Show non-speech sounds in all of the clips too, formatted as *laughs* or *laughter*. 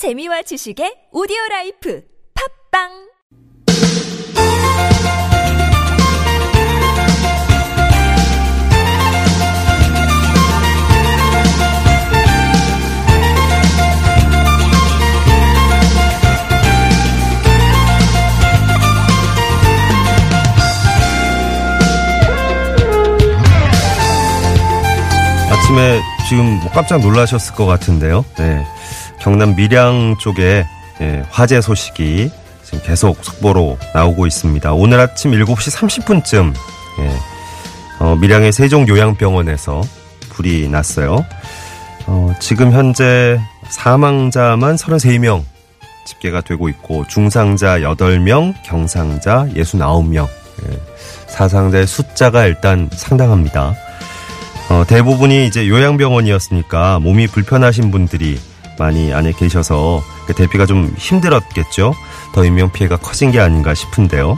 재미와 지식의 오디오 라이프 팝빵 아침에 지금 뭐 깜짝 놀라셨을 것 같은데요. 네. 경남 밀양 쪽에 예, 화재 소식이 지금 계속 속보로 나오고 있습니다. 오늘 아침 7시 30분쯤 예, 어, 밀양의 세종요양병원에서 불이 났어요. 어, 지금 현재 사망자만 33명 집계가 되고 있고 중상자 8명, 경상자 69명. 예, 사상자의 숫자가 일단 상당합니다. 어, 대부분이 이제 요양병원이었으니까 몸이 불편하신 분들이 많이 안에 계셔서 그 대피가 좀 힘들었겠죠. 더 인명 피해가 커진 게 아닌가 싶은데요.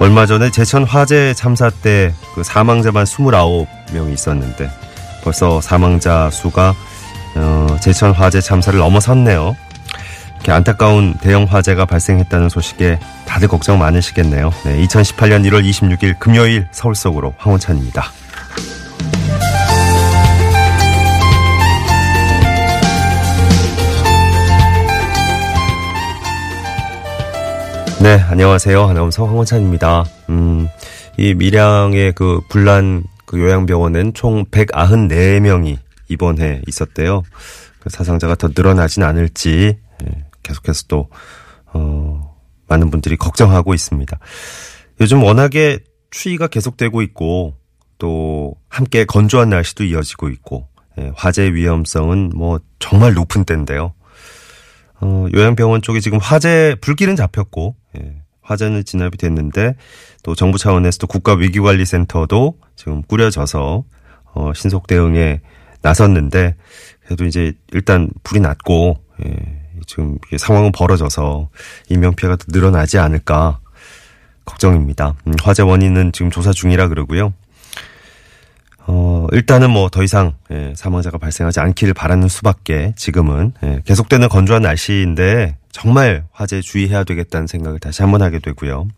얼마 전에 제천 화재 참사 때 그 사망자만 29명이 있었는데 벌써 사망자 수가 어, 제천 화재 참사를 넘어섰네요. 이렇게 안타까운 대형 화재가 발생했다는 소식에 다들 걱정 많으시겠네요. 네, 2018년 1월 26일 금요일 서울 속으로 황원찬입니다. 네, 안녕하세요. 아나운서 황원찬입니다. 음, 이 밀양의 그 불난 그 요양병원은 총 194명이 입원해 있었대요. 그 사상자가 더 늘어나진 않을지 예, 계속해서 또, 어, 많은 분들이 걱정하고 있습니다. 요즘 워낙에 추위가 계속되고 있고 또 함께 건조한 날씨도 이어지고 있고 예, 화재 위험성은 뭐 정말 높은 때인데요. 어, 요양병원 쪽에 지금 화재 불길은 잡혔고 예, 화재는 진압이 됐는데 또 정부 차원에서도 국가위기관리센터도 지금 꾸려져서 어, 신속 대응에 나섰는데 그래도 이제 일단 불이 났고 예, 지금 상황은 벌어져서 인명 피해가 더 늘어나지 않을까 걱정입니다. 음, 화재 원인은 지금 조사 중이라 그러고요. 어, 일단은 뭐 더 이상 예, 사망자가 발생하지 않기를 바라는 수밖에 지금은 예, 계속되는 건조한 날씨인데 정말 화재에 주의해야 되겠다는 생각을 다시 한번 하게 되고요.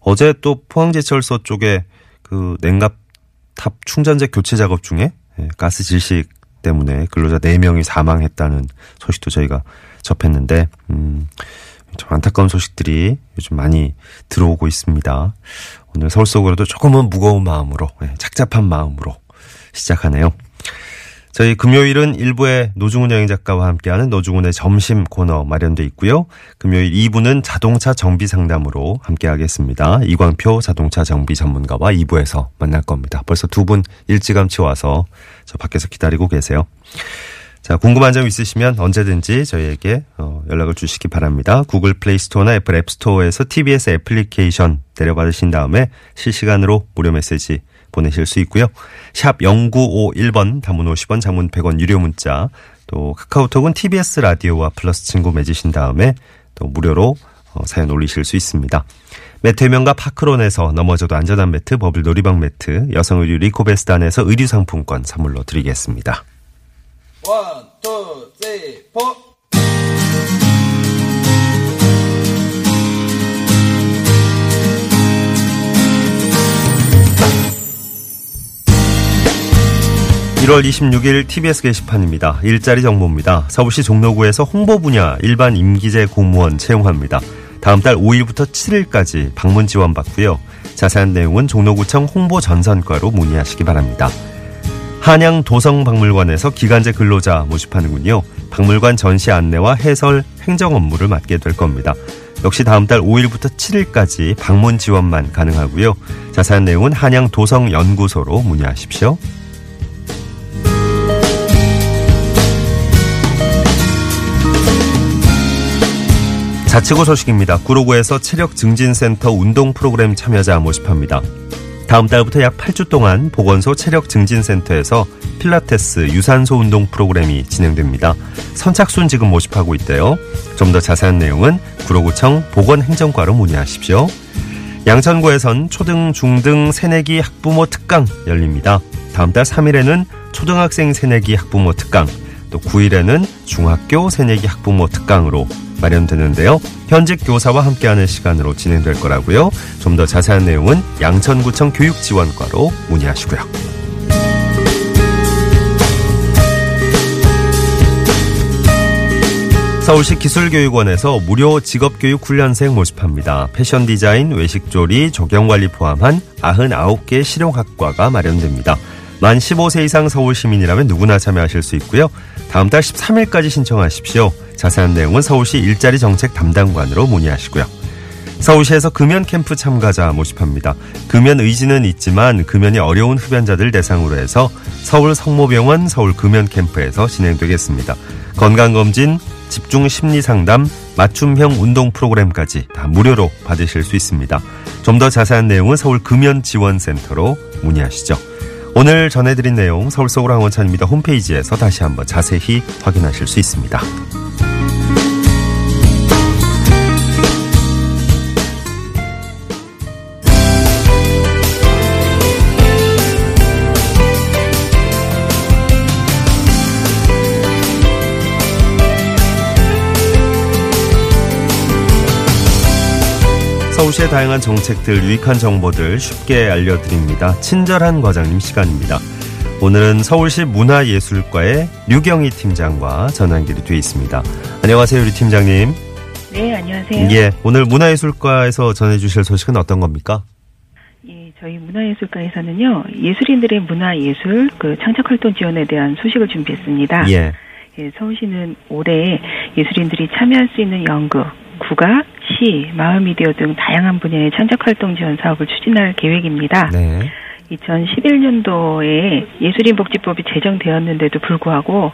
어제 또 포항제철소 쪽에 그 냉각탑 충전재 교체 작업 중에 예, 가스 질식 때문에 근로자 4명이 사망했다는 소식도 저희가 접했는데 음, 좀 안타까운 소식들이 요즘 많이 들어오고 있습니다. 오늘 서울 속으로도 조금은 무거운 마음으로, 네, 착잡한 마음으로 시작하네요. 저희 금요일은 일부의 노중훈 여행 작가와 함께하는 노중훈의 점심 코너 마련돼 있고요. 금요일 2부는 자동차 정비 상담으로 함께하겠습니다. 이광표 자동차 정비 전문가와 2부에서 만날 겁니다. 벌써 두 분 일찌감치 와서 저 밖에서 기다리고 계세요. 자, 궁금한 점 있으시면 언제든지 저희에게 어, 연락을 주시기 바랍니다. 구글 플레이 스토어나 애플 앱 스토어에서 TBS 애플리케이션 내려받으신 다음에 실시간으로 무료 메시지 보내실 수 있고요. 샵 0951번 단문 50원 장문 100원 유료 문자 또 카카오톡은 TBS 라디오와 플러스 친구 맺으신 다음에 또 무료로 어, 사연 올리실 수 있습니다. 매트명과 파크론에서 넘어져도 안전한 매트, 버블 놀이방 매트, 여성 의류 리코베스단에서 의류 상품권 선물로 드리겠습니다. one, two, three, four. 1월 26일 TBS 게시판입니다. 일자리 정보입니다. 서울시 종로구에서 홍보 분야 일반 임기제 공무원 채용합니다. 다음 달 5일부터 7일까지 방문 지원 받고요. 자세한 내용은 종로구청 홍보전선과로 문의하시기 바랍니다. 한양 도성박물관에서 기간제 근로자 모집하는군요. 박물관 전시 안내와 해설, 행정 업무를 맡게 될 겁니다. 역시 다음 달 5일부터 7일까지 방문 지원만 가능하고요. 자세한 내용은 한양 도성 연구소로 문의하십시오. 자치구 소식입니다. 구로구에서 체력 증진센터 운동 프로그램 참여자 모집합니다. 다음 달부터 약 8주 동안 보건소 체력 증진센터에서 필라테스 유산소 운동 프로그램이 진행됩니다. 선착순 지금 모집하고 있대요. 좀 더 자세한 내용은 구로구청 보건행정과로 문의하십시오. 양천구에선 초등, 중등 새내기 학부모 특강 열립니다. 다음 달 3일에는 초등학생 새내기 학부모 특강, 또 9일에는 중학교 새내기 학부모 특강으로 마련되는데요. 현직 교사와 함께하는 시간으로 진행될 거라고요. 좀 더 자세한 내용은 양천구청 교육지원과로 문의하시고요. 서울시 기술교육원에서 무료 직업교육 훈련생 모집합니다. 패션 디자인, 외식조리, 조경관리 포함한 99개 실용학과가 마련됩니다. 만 15세 이상 서울 시민이라면 누구나 참여하실 수 있고요. 다음 달 13일까지 신청하십시오. 자세한 내용은 서울시 일자리 정책 담당관으로 문의하시고요. 서울시에서 금연 캠프 참가자 모집합니다. 금연 의지는 있지만 금연이 어려운 흡연자들 대상으로 해서 서울 성모병원 서울 금연 캠프에서 진행되겠습니다. 건강검진, 집중 심리 상담, 맞춤형 운동 프로그램까지 다 무료로 받으실 수 있습니다. 좀 더 자세한 내용은 서울 금연 지원센터로 문의하시죠. 오늘 전해드린 내용 서울 서울 항원찬입니다. 홈페이지에서 다시 한번 자세히 확인하실 수 있습니다. 서울시의 다양한 정책들, 유익한 정보들 쉽게 알려드립니다. 친절한 과장님 시간입니다. 오늘은 서울시 문화예술과의 류경희 팀장과 전환길이 되어 있습니다. 안녕하세요, 류 팀장님. 네, 안녕하세요. 예, 오늘 문화예술과에서 전해주실 소식은 어떤 겁니까? 예, 저희 문화예술과에서는요, 예술인들의 문화예술, 그 창작활동 지원에 대한 소식을 준비했습니다. 예, 예, 서울시는 올해 예술인들이 참여할 수 있는 연극, 국악, 시, 마을미디어 등 다양한 분야의 창작활동 지원 사업을 추진할 계획입니다. 네. 2011년도에 예술인복지법이 제정되었는데도 불구하고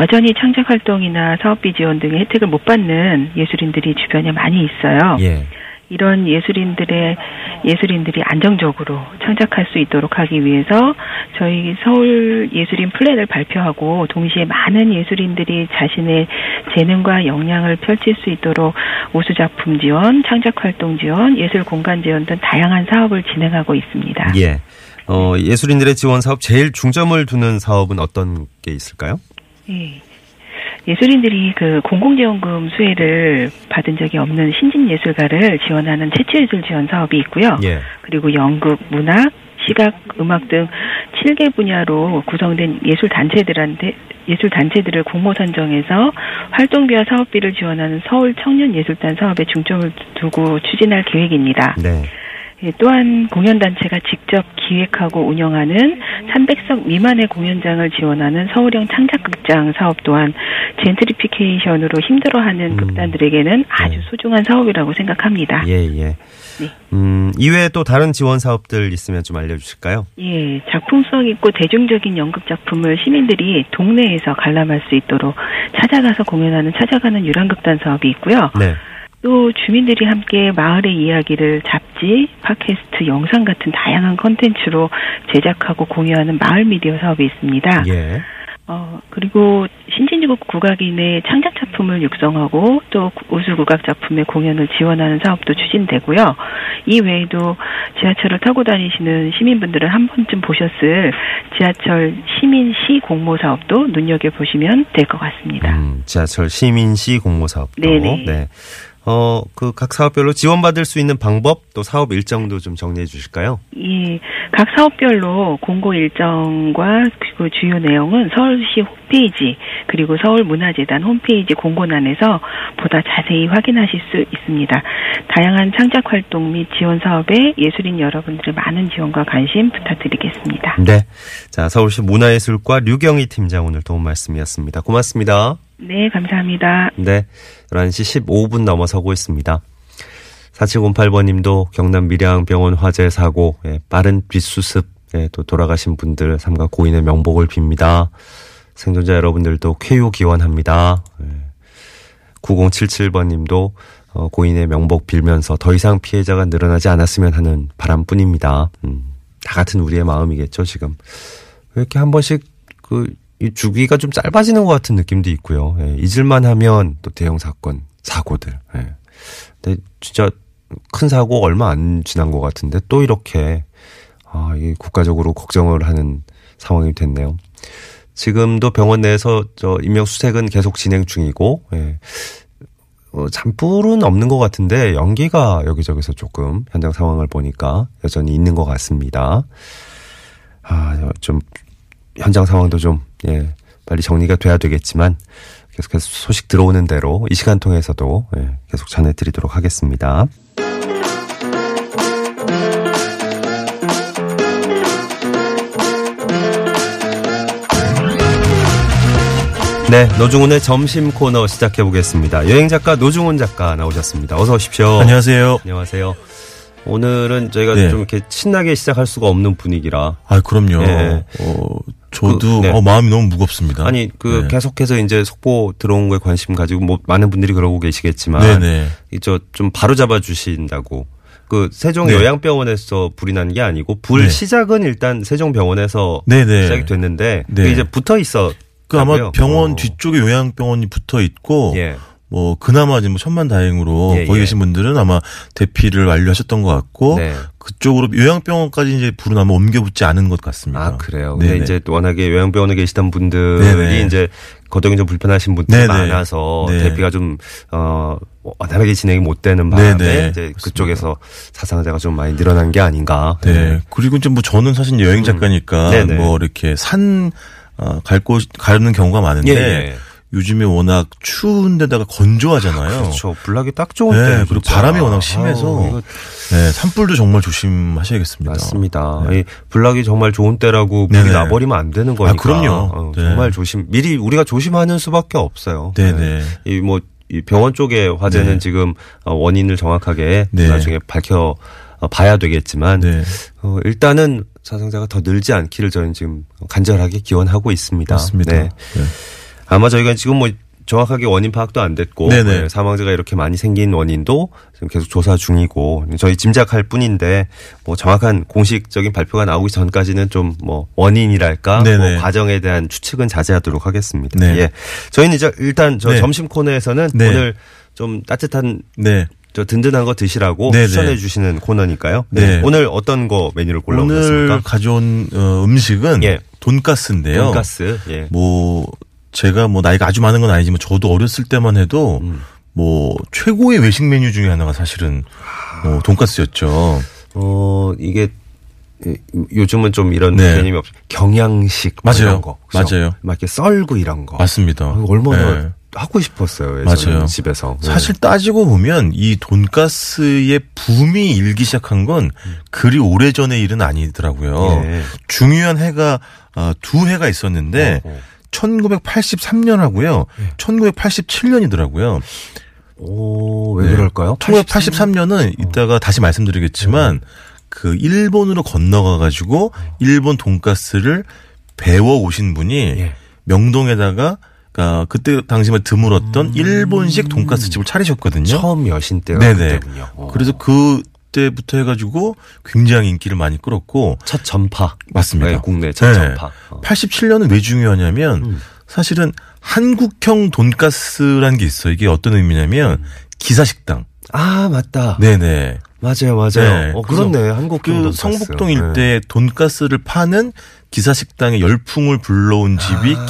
여전히 창작활동이나 사업비 지원 등의 혜택을 못 받는 예술인들이 주변에 많이 있어요. 예, 이런 예술인들의 예술인들이 안정적으로 창작할 수 있도록 하기 위해서 저희 서울 예술인 플랜을 발표하고 동시에 많은 예술인들이 자신의 재능과 역량을 펼칠 수 있도록 우수 작품 지원, 창작 활동 지원, 예술 공간 지원 등 다양한 사업을 진행하고 있습니다. 예. 어, 예술인들의 지원 사업 제일 중점을 두는 사업은 어떤 게 있을까요? 예. 예술인들이 그 공공지원금 수혜를 받은 적이 없는 신진 예술가를 지원하는 채취예술 지원 사업이 있고요. 예, 그리고 연극, 문학, 시각, 음악 등 7개 분야로 구성된 예술 단체들한테 예술 단체들을 공모 선정해서 활동비와 사업비를 지원하는 서울 청년 예술단 사업에 중점을 두고 추진할 계획입니다. 네. 예, 또한 공연단체가 직접 기획하고 운영하는 300석 미만의 공연장을 지원하는 서울형 창작극장 사업 또한 젠트리피케이션으로 힘들어하는 음. 극단들에게는 아주 네. 소중한 사업이라고 생각합니다. 예, 예. 음, 이외에 또 다른 지원 사업들 있으면 좀 알려주실까요? 예, 작품성 있고 대중적인 연극 작품을 시민들이 동네에서 관람할 수 있도록 찾아가서 공연하는 찾아가는 유랑극단 사업이 있고요. 네. 또 주민들이 함께 마을의 이야기를 잡지, 팟캐스트, 영상 같은 다양한 컨텐츠로 제작하고 공유하는 마을 미디어 사업이 있습니다. 예. 어, 그리고 신진국 국악인의 창작 작품을 육성하고 또 우수 국악 작품의 공연을 지원하는 사업도 추진되고요. 이 외에도 지하철을 타고 다니시는 시민분들은 한 번쯤 보셨을 지하철 시민시 공모 사업도 눈여겨 보시면 될 것 같습니다. 음, 지하철 시민시 공모 사업도. 네네. 네. 어, 그 각 사업별로 지원받을 수 있는 방법 또 사업 일정도 좀 정리해 주실까요? 이각 사업별로 공고 일정과 그 주요 내용은 서울시 홈페이지 그리고 서울문화재단 홈페이지 공고란에서 보다 자세히 확인하실 수 있습니다. 다양한 창작 활동 및 지원 사업에 예술인 여러분들의 많은 지원과 관심 부탁드리겠습니다. 네. 자, 서울시 문화예술과 류경희 팀장 오늘 도움 말씀이었습니다. 고맙습니다. 네, 감사합니다. 네. 11시 15분 넘어서고 있습니다. 4708번 님도 경남 밀양병원 화재 사고, 예, 빠른 뒷수습, 예, 또 돌아가신 분들 삼가 고인의 명복을 빕니다. 생존자 여러분들도 쾌유 기원합니다. 예. 9077번 님도 어, 고인의 명복 빌면서 더 이상 피해자가 늘어나지 않았으면 하는 바람뿐입니다. 음, 다 같은 우리의 마음이겠죠, 지금. 왜 이렇게 한 번씩 그, 이 주기가 좀 짧아지는 것 같은 느낌도 있고요. 예, 잊을만 하면 또 대형 사건, 사고들. 예. 근데 진짜 큰 사고 얼마 안 지난 것 같은데 또 이렇게, 아, 이 국가적으로 걱정을 하는 상황이 됐네요. 지금도 병원 내에서 저 인명 수색은 계속 진행 중이고 예. 어, 잔불은 없는 것 같은데 연기가 여기저기서 조금 현장 상황을 보니까 여전히 있는 것 같습니다. 아, 좀 현장 상황도 좀 예, 빨리 정리가 돼야 되겠지만 계속해서 소식 들어오는 대로 이 시간 통해서도 예, 계속 전해드리도록 하겠습니다. 네, 노중훈의 점심 코너 시작해 보겠습니다. 여행 작가 노중훈 작가 나오셨습니다. 어서 오십시오. 안녕하세요. 안녕하세요. 오늘은 저희가 네. 좀 이렇게 신나게 시작할 수가 없는 분위기라 아, 그럼요. 예. 어, 저도 그, 네. 어, 마음이 너무 무겁습니다. 아니 그 네. 계속해서 이제 속보 들어온 거에 관심 가지고 뭐 많은 분들이 그러고 계시겠지만 네네. 이저좀 바로 잡아 주신다고 그 세종 네. 요양병원에서 불이 난 게 아니고 불 네. 시작은 일단 세종병원에서 네네. 시작이 됐는데 네. 이제 붙어 있어 그 아마 병원 뒤쪽에 요양병원이 붙어 있고 예. 뭐 그나마 이제 뭐 천만 다행으로 예, 거기 예. 계신 분들은 아마 대피를 완료하셨던 것 같고 네. 그쪽으로 요양병원까지 이제 불은 아마 옮겨 붙지 않은 것 같습니다. 아 그래요. 근데 네네. 이제 또 워낙에 요양병원에 계시던 분들이 네네. 이제 거동이 좀 불편하신 분들이 네네. 많아서 네. 대피가 좀어 원활하게 진행이 못 되는 바람에 네네. 이제 그쪽에서 사상자가 좀 많이 늘어난 게 아닌가. 네. 그리고 이제 뭐 저는 사실 여행 작가니까 음. 뭐 이렇게 산 어, 갈 곳 가는 경우가 많은데 예, 예. 요즘에 워낙 추운 데다가 건조하잖아요. 그렇죠. 불나기 딱 좋은 네, 때. 그리고 진짜. 바람이 워낙 심해서 아우, 이거 네, 산불도 정말 조심하셔야겠습니다. 맞습니다. 네. 이 불나기 정말 좋은 때라고 불이 네네. 나버리면 안 되는 거니까. 그럼요. 어, 네. 정말 조심. 미리 우리가 조심하는 수밖에 없어요. 네네. 이뭐이 병원 쪽의 화재는 네. 지금 어, 원인을 정확하게 네. 나중에 밝혀 어, 봐야 되겠지만 네. 어, 일단은 사상자가 더 늘지 않기를 저는 지금 간절하게 기원하고 있습니다. 맞습니다. 네. 네. 아마 저희가 지금 뭐 정확하게 원인 파악도 안 됐고. 네, 사망자가 이렇게 많이 생긴 원인도 지금 계속 조사 중이고 저희 짐작할 뿐인데 뭐 정확한 공식적인 발표가 나오기 전까지는 좀 뭐 원인이랄까. 뭐 과정에 대한 추측은 자제하도록 하겠습니다. 네. 예. 저희는 이제 일단 저 네. 점심 코너에서는 네. 오늘 좀 따뜻한 네. 저 든든한 거 드시라고 네네. 추천해 주시는 코너니까요. 네. 오늘 어떤 거 메뉴를 오늘 골라오셨습니까? 가져온 어, 음식은 예. 돈가스인데요. 돈가스. 예. 뭐 제가 뭐 나이가 아주 많은 건 아니지만 저도 어렸을 때만 해도 음. 뭐 최고의 외식 메뉴 중에 하나가 사실은 뭐 돈가스였죠. 어, 이게 예, 요즘은 좀 이런 네. 개념이 없 경양식 뭐 맞아요. 이런 거. 그죠? 맞아요. 막 이렇게 썰고 이런 거. 맞습니다. 아, 얼마나 네. 하고 싶었어요. 예전에 맞아요. 집에서. 네. 사실 따지고 보면 이 돈가스의 붐이 일기 시작한 건 그리 오래 전의 일은 아니더라고요. 예. 중요한 해가 아, 두 해가 있었는데 어, 어. 1983년하고요. 1987년이더라고요. 오, 왜 네. 그럴까요? 1983년은 이따가 다시 말씀드리겠지만 그 일본으로 건너가 가지고 일본 돈가스를 배워 오신 분이 예. 명동에다가 그러니까 그때 당시만 드물었던 일본식 돈가스 집을 차리셨거든요. 처음 여신 때가 네네. 어. 그래서 그 때부터 해가지고 굉장히 인기를 많이 끌었고 첫 전파. 맞습니다. 네, 국내 첫 네. 전파. 어. 87년은 왜 중요하냐면 음. 사실은 한국형 돈가스라는 게 있어요. 이게 어떤 의미냐면 음. 기사식당. 아, 맞다. 네네. 맞아요, 맞아요. 네. 어, 그렇네. 한국 그 성북동 일대에 돈가스를 파는 기사 식당에 열풍을 불러온 집이 아,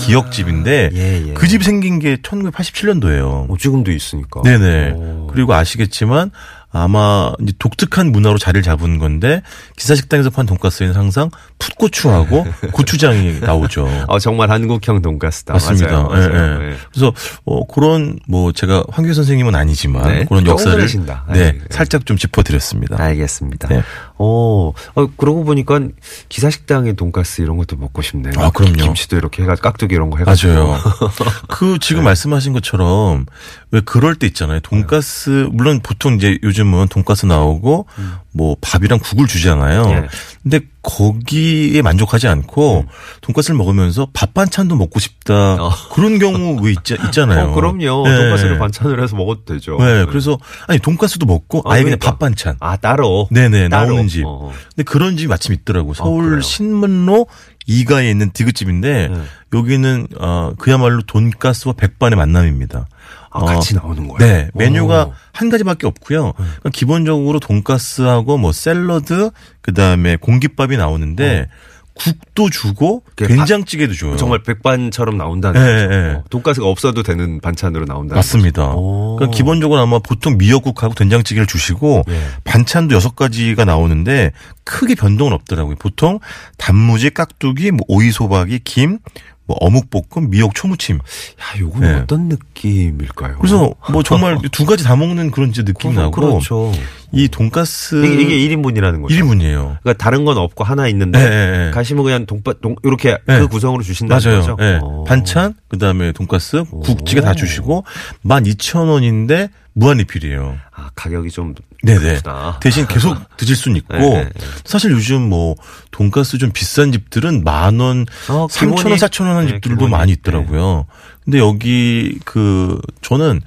예, 예. 그 집이 생긴 게 1987년도예요. 어, 지금도 있으니까. 네네. 오. 그리고 아시겠지만 아마 이제 독특한 문화로 자리를 잡은 건데 기사 식당에서 판 돈가스에는 항상 풋고추하고 *laughs* 고추장이 나오죠. 어, 정말 한국형 돈가스다. 맞습니다. 맞아요. 맞아요. 예, 예. 예. 그래서 어 그런 뭐 제가 황교 선생님은 아니지만 네. 그런 역사를. 네, 네. 살짝 좀 짚어드렸습니다. 알겠습니다. 네. 어, 어, 그러고 보니까 기사식당의 돈가스 이런 것도 먹고 싶네요. 아, 그럼요. 김치도 이렇게 해가지고 깍두기 이런 거 해가지고. 맞아요. *laughs* 그 지금 말씀하신 것처럼 왜 그럴 때 있잖아요. 돈가스 물론 보통 이제 요즘은 돈가스 나오고 뭐 밥이랑 국을 주잖아요. 예. 근데 거기에 만족하지 않고 돈가스를 먹으면서 밥 반찬도 먹고 싶다 어. 그런 경우 왜 있자, *laughs* 있잖아요. 어, 그럼요. 네. 돈가스를 반찬으로 해서 먹어도 되죠. 네, 그래서 아니 돈가스도 먹고 아, 아예 그러니까. 그냥 밥 반찬. 아, 따로. 네네 따로. 나오는 집. 어. 근데 그런 집이 마침 있더라고. 서울 그래요? 신문로 2가에 있는 디귿집인데 네. 여기는 어 그야말로 돈가스와 백반의 만남입니다. 아, 같이 나오는 거예요? 네, 메뉴가 오. 한 가지밖에 없고요. 그러니까 기본적으로 돈가스하고 뭐 샐러드 그다음에 공깃밥이 나오는데 국도 주고 된장찌개도 줘요. 정말 백반처럼 나온다는 네, 거죠. 네. 어, 돈가스가 없어도 되는 반찬으로 나온다는 맞습니다. 그러니까 기본적으로 아마 보통 미역국하고 된장찌개를 주시고 예. 반찬도 여섯 가지가 나오는데 크게 변동은 없더라고요. 보통 단무지, 깍두기, 뭐 오이소박이, 김, 뭐 어묵볶음, 미역, 초무침. 야, 요건 네. 어떤 느낌일까요? 그래서 뭐 *laughs* 정말 두 가지 다 먹는 그런 이제 느낌이 나고 그렇죠. 이 돈가스 이게, 이게 1인분이라는 거죠. 1인분이에요. 그러니까 다른 건 없고 하나 있는데 네, 네, 네. 가시면 그냥 동바 동 이렇게 네. 그 구성으로 주신다는 맞아요. 거죠. 예. 어. 반찬, 그 다음에 돈가스, 국찌개 다 주시고 12,000원인데 무한 리필이에요. 아, 가격이 좀 네네. 그렇구나. 대신 계속 *laughs* 드실 수는 있고 네, 네, 네. 사실 요즘 뭐 돈가스 좀 비싼 집들은 만 원, 어, 3천 원, 4천 원 하는 네, 집들도 기본이. 많이 있더라고요. 근데 여기 그 저는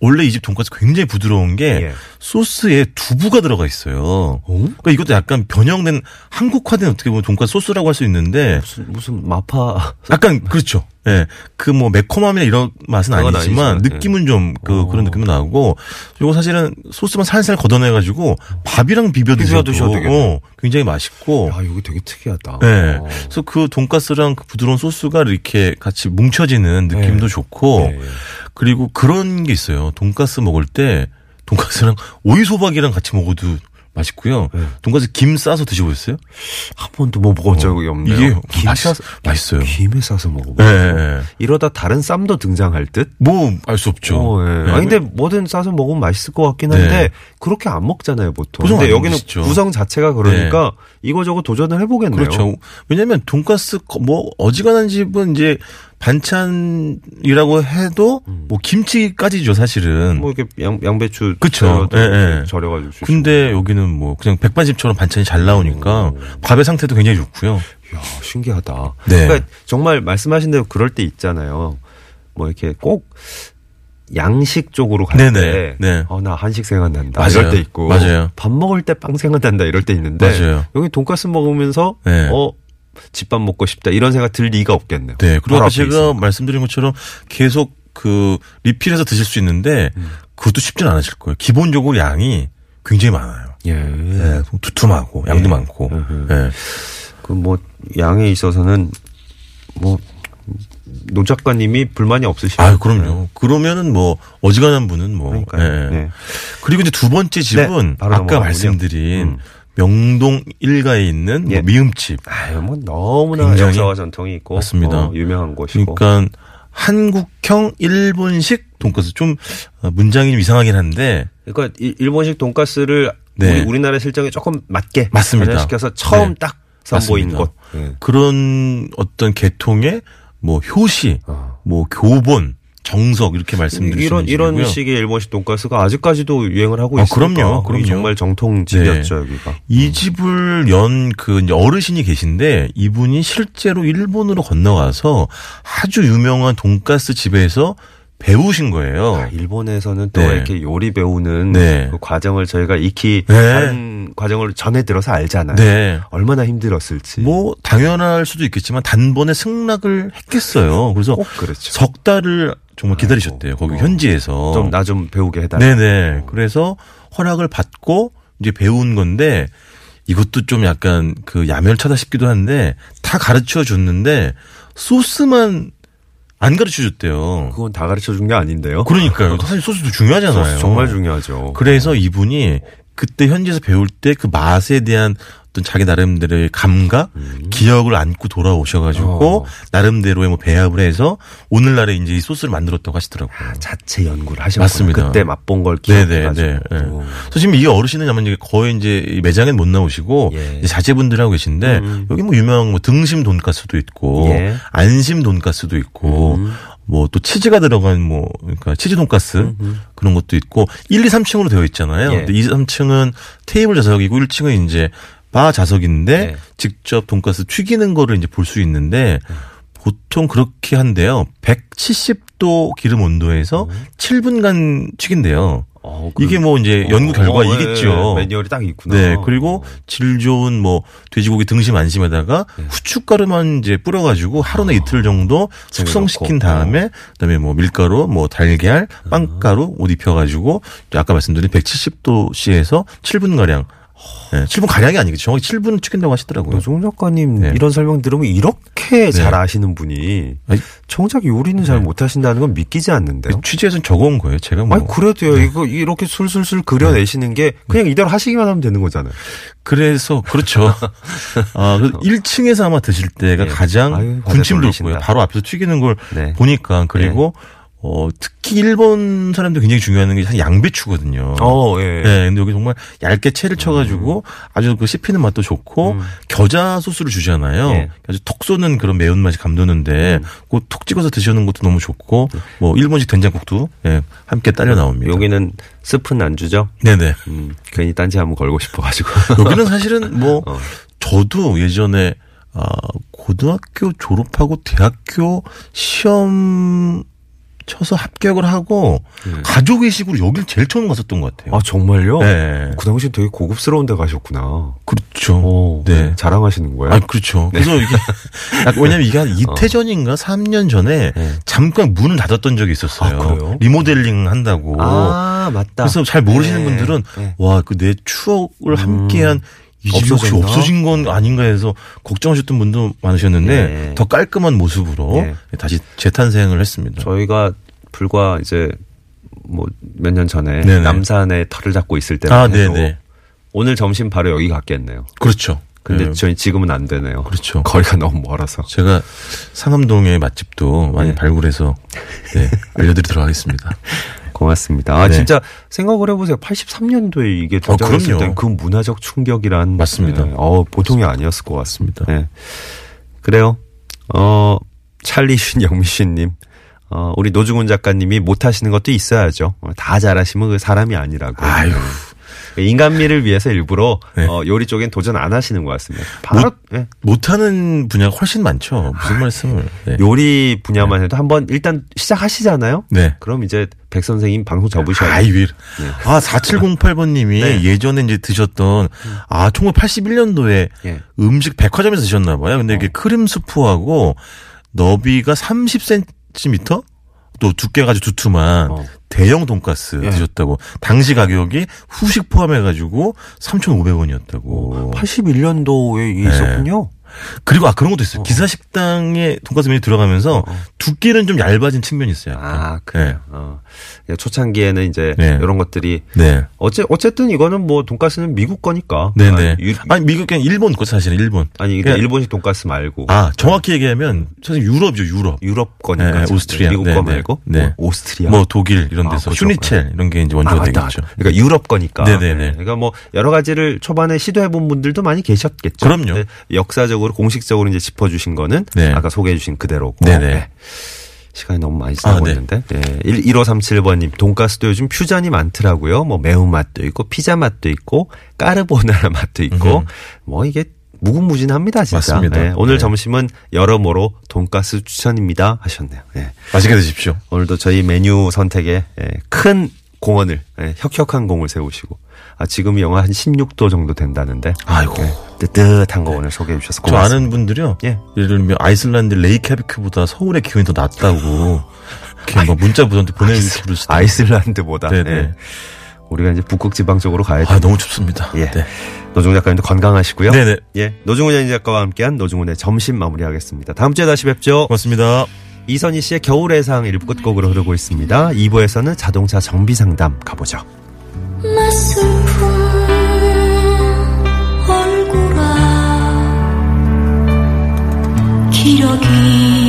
원래 이 집 돈가스 굉장히 부드러운 게 예. 소스에 두부가 들어가 있어요. 그러니까 이것도 약간 변형된 한국화된 어떻게 보면 돈가스 소스라고 할 수 있는데 무슨 무슨 마파 약간 그렇죠. 예. 그뭐 매콤함이나 이런 맛은 아니지만 아니지만, 느낌은 좀그 어. 그런 느낌은 나고 이거 사실은 소스만 살살 걷어내 가지고 밥이랑 비벼 드셔도. 어, 굉장히 맛있고 야, 이거 되게 특이하다. 예. 어. 그래서 그 돈가스랑 그 부드러운 소스가 이렇게 같이 뭉쳐지는 느낌도 네. 좋고 네. 그리고 그런 게 있어요. 돈가스 먹을 때 돈가스랑 오이 소박이랑 같이 먹어도 맛있고요. 네. 돈가스 김 싸서 드셔보셨어요? 한 번도 뭐 먹어본 적이 없네요. 이게 김 맛있, 싸서 맛있어요. 김에 싸서 먹어보. 예, 예, 예. 이러다 다른 쌈도 등장할 듯. 뭐 알 수 없죠. 어, 예. 네. 아니 근데 뭐든 싸서 먹으면 맛있을 것 같긴 한데 네. 그렇게 안 먹잖아요 보통. 근데 안 여기는 드시죠. 구성 자체가 그러니까 이거저거 도전을 해보겠네요. 그렇죠. 왜냐하면 돈가스 거- 뭐 어지간한 집은 이제 반찬이라고 해도 뭐 김치까지죠 사실은. 뭐 이렇게 양, 양배추 그쵸. 예, 예. 절여가지고. 근데 여기는 뭐 그냥 백반집처럼 반찬이 잘 나오니까 밥의 상태도 굉장히 좋고요. 야 신기하다. 네. 그러니까 정말 말씀하신 대로 그럴 때 있잖아요. 뭐 이렇게 꼭 양식 쪽으로 갈 네네. 때, 네. 어, 나 한식 생각난다. 맞아요. 이럴 때 있고, 맞아요. 밥 먹을 때 빵 생각난다. 이럴 때 있는데, 맞아요. 여기 돈가스 먹으면서, 네. 어, 집밥 먹고 싶다. 이런 생각 들 리가 없겠네요. 네. 그리고 제가 있으니까. 말씀드린 것처럼 계속 그 리필해서 드실 수 있는데 음. 그것도 쉽지는 않으실 거예요. 기본적으로 양이 굉장히 많아요. 예. 네, 두툼하고 양도 예. 많고. 음흠. 네. 그 뭐, 양에 있어서는, 뭐, 노 작가님이 불만이 없으시죠? 아, 그럼요. 그러면은 뭐 어지간한 분은 뭐. 네. 그러니까요. 예. 네. 그리고 이제 두 번째 집은 네, 아까 넘어가군요. 말씀드린 음. 명동 일가에 있는 뭐 예. 미음집. 아유, 뭐, 너무나 역사와 전통이 있고, 맞습니다. 어, 유명한 곳이고. 그러니까 한국형 일본식 돈가스 좀 어, 문장이 좀 이상하긴 한데 그러니까 일- 일본식 돈가스를 네. 우리 우리나라 실정에 조금 맞게 맞습니다. 시켜서 처음 네. 딱 선보인. 곳. 네. 그런 어떤 계통의 뭐 효시, 어. 뭐 교본, 정석 이렇게 말씀드릴 수 이런 이런 집이고요. 식의 일본식 돈가스가 아직까지도 유행을 하고 아, 있으니까 그럼요, 그럼요. 정말 정통 집이었죠 여기가. 이 집을 연 그 어르신이 계신데 이분이 실제로 일본으로 건너가서 아주 유명한 돈가스 집에서 배우신 거예요. 아, 일본에서는 또 네. 이렇게 요리 배우는 네. 그 과정을 저희가 익히 네. 다른 과정을 전해 들어서 알잖아요. 네. 얼마나 힘들었을지. 뭐 당연할 수도 있겠지만 단번에 승낙을 했겠어요. 그래서 꼭 그렇죠. 석 달을 정말 기다리셨대요. 거기 어. 현지에서. 좀나좀 배우게 해달라. 네네. 그래서 허락을 받고 이제 배운 건데 이것도 좀 약간 그 야멸차다 싶기도 한데 다 가르쳐 줬는데 소스만 안 가르쳐 줬대요. 그건 다 가르쳐 준 게 아닌데요. 그러니까요. *laughs* 사실 소스도 중요하잖아요. 소스 정말 중요하죠. 그래서 이분이 그때 현지에서 배울 때 그 맛에 대한 어떤 자기 나름대로의 감각, 기억을 안고 돌아오셔가지고 어. 나름대로의 뭐 배합을 해서 오늘날에 이제 이 소스를 만들었다고 하시더라고요. 자체 연구를 하셨구나. 맞습니다. 그때 맛본 걸 네네, 기억해가지고. 네. 네. 오. 그래서 지금 이 어르신은 아마 이제 거의 이제 이 매장엔 못 나오시고 예. 자제분들 하고 계신데 음. 여기 뭐 유명한 뭐 등심 돈가스도 있고 예. 안심 돈가스도 있고 음. 뭐또 치즈가 들어간 뭐 그러니까 치즈 돈가스 그런 것도 있고 1, 2, 3층으로 되어 있잖아요. 예. 근데 2, 3층은 테이블 좌석이고 1층은 이제 바 좌석인데 예. 직접 돈가스 튀기는 거를 이제 볼 수 있는데 보통 그렇게 한대요. 170도 기름 온도에서 7분간 튀긴대요. 어, 이게 뭐 이제 연구 결과이겠죠. 예, 매뉴얼이 딱 있구나. 네. 그리고 질 좋은 뭐 돼지고기 등심 안심에다가 후춧가루만 이제 뿌려가지고 하루나 이틀 정도 숙성시킨 넣고. 다음에 그다음에 뭐 밀가루, 뭐 달걀, 빵가루 옷 입혀가지고 아까 말씀드린 170도씨에서 7분 가량 네, 7분 가량이 아니겠죠. 정확히 7분 찍힌다고 하시더라고요. 노종 작가님 네. 이런 설명 들으면 이렇게 잘 아시는 분이 아니, 정작 요리는 잘 못하신다는 건 믿기지 않는데요. 취재에서는 적어온 거예요. 제가 뭐. 아니 그래도요 이거 이렇게 술술술 그려내시는 게 그냥 이대로 하시기만 하면 되는 거잖아요. 그래서 그렇죠. *laughs* 아, 1층에서 아마 드실 때가 네. 가장 아유, 과자 군침 돌리신다. 돌고요. 바로 앞에서 튀기는 걸 네. 보니까 그리고 어 특히 일본 사람들 굉장히 중요한 게 양배추거든요. 어, 예. 네, 근데 여기 정말 얇게 채를 쳐가지고 아주 그 씹히는 맛도 좋고 겨자 소스를 주잖아요. 음. 네. 음. 아주 톡 쏘는 그런 매운 맛이 감도는데 그거 톡 찍어서 드시는 것도 너무 좋고 뭐 일본식 된장국도 예, 함께 딸려 나옵니다. 여기는 스프는 안 주죠. 네네. 음, 괜히 딴지 한번 걸고 싶어가지고. *laughs* 여기는 사실은 뭐 어. 저도 예전에 아 고등학교 졸업하고 대학교 시험 쳐서 합격을 하고 가족 외식으로 여길 제일 처음 갔었던 것 같아요. 아 정말요? 네. 그 당시 되게 고급스러운 데 가셨구나. 그렇죠. 오, 네. 자랑하시는 거예요? 아, 그렇죠. 그래서 이게, *laughs* 왜냐면 이게 한 이태 전인가 3년 전에 네. 잠깐 문을 닫았던 적이 있었어요. 아, 그래요? 리모델링 한다고. 아, 맞다. 그래서 잘 모르시는 네. 분들은 네. 와, 그 내 추억을 함께한 이 집이 혹시? 없어진 건 아닌가 해서 걱정하셨던 분도 많으셨는데 네. 더 깔끔한 모습으로 네. 다시 재탄생을 했습니다. 저희가 불과 이제 뭐 몇 년 전에 네네. 남산에 털을 잡고 있을 때만 아, 해도 네네. 오늘 점심 바로 여기 갔겠네요. 그렇죠. 근데 네. 저희 지금은 안 되네요. 그렇죠. 거리가 너무 멀어서. 제가 상암동의 맛집도 많이 네. 발굴해서 네, *laughs* 알려드리도록 하겠습니다. 고맙습니다. 아, 네. 진짜 생각을 해보세요. 83년도에 이게 등장했을 그럼요. 때그 문화적 충격이란. 맞습니다. 네, 어, 보통이 아니었을 것 같습니다. 맞습니다. 네. 그래요. 어, 찰리신 영미신님. 어, 우리 노중훈 작가님이 못하시는 것도 있어야죠. 어, 다 잘하시면 그 사람이 아니라고. 아유. 인간미를 위해서 일부러 네. 어, 요리 쪽엔 도전 안 하시는 것 같습니다. 바로 못- 예. 못하는 분야가 훨씬 많죠. 무슨 말씀을. 네. 요리 분야만 해도 한번 일단 시작하시잖아요. 네. 그럼 이제 백 선생님 방송 접으셔야 아이, 위. 아, 4708번님이 *laughs* 네. 예전에 이제 드셨던, 아, 1981년도에 예. 음식 백화점에서 드셨나봐요. 근데 이게 크림 수프하고 너비가 30cm? 또 두께가 아주 두툼한 어. 대형 돈가스 예. 드셨다고. 당시 가격이 후식 포함해가지고 3,500원이었다고. 81년도에 이게 네. 있었군요. 그리고 아 그런 것도 있어요. 기사 식당에 돈가스 메뉴 들어가면서 두께는 좀 얇아진 측면이 있어요. 아, 그래요. 어. 초창기에는 이제 네. 이런 것들이 네. 네. 어째 어쨌든 이거는 뭐 돈가스는 미국 거니까. 네네. 아, 유- 아니 미국 그냥 일본 거 사실은 일본. 아니 그냥- 일본식 돈가스 말고 아 정확히 얘기하면 사실 유럽이죠 유럽. 유럽 거니까. 네, 오스트리아. 미국 네, 거 네. 말고. 네. 뭐 오스트리아. 뭐 독일 이런 아, 데서 그렇죠. 슈니첼 이런 게 이제 아, 원조가 맞다, 되겠죠. 그러니까 유럽 거니까. 네네네. 네. 그러니까 뭐 여러 가지를 초반에 시도해본 분들도 많이 계셨겠죠. 그럼요. 역사적 으로 공식적으로 이제 짚어주신 거는 네. 아까 소개해주신 그대로고. 네네. 네. 시간이 너무 많이 지나고 아, 네. 있는데. 네. 1537번님, 돈가스도 요즘 퓨전이 많더라고요. 뭐 매운맛도 있고, 피자 *laughs* 맛도 있고, 까르보나라 맛도 있고, 뭐 이게 무궁무진합니다, 진짜. 맞습니다. 네. 오늘 네. 점심은 여러모로 돈가스 추천입니다 하셨네요. 네. 맛있게 드십시오. 오늘도 저희 메뉴 선택에 예, 큰 공헌을 예, 혁혁한 공을 세우시고 아, 지금 영하 한 16도 정도 된다는데 아이고. 뜨뜻한 거 오늘 소개해 주셔서 저 고맙습니다. 아는 분들이요. 예. 예를 들면 아이슬란드 레이캬비크보다 서울의 기온이 더 낮다고 이렇게 막 문자 저한테 보내주시고. 아이슬란드보다 네네. 예. 우리가 이제 북극 지방 쪽으로 가야죠. 아 너무 춥습니다. 예. 네. 노중훈 작가님도 건강하시고요. 네네. 예. 노중훈 연희 작가와 함께한 노중훈의 점심 마무리하겠습니다. 다음 주에 다시 뵙죠. 고맙습니다. 이선희 씨의 겨울의 상 1부 끝곡으로 흐르고 있습니다. 2부에서는 자동차 정비 상담 가보죠. 얼굴아 기러기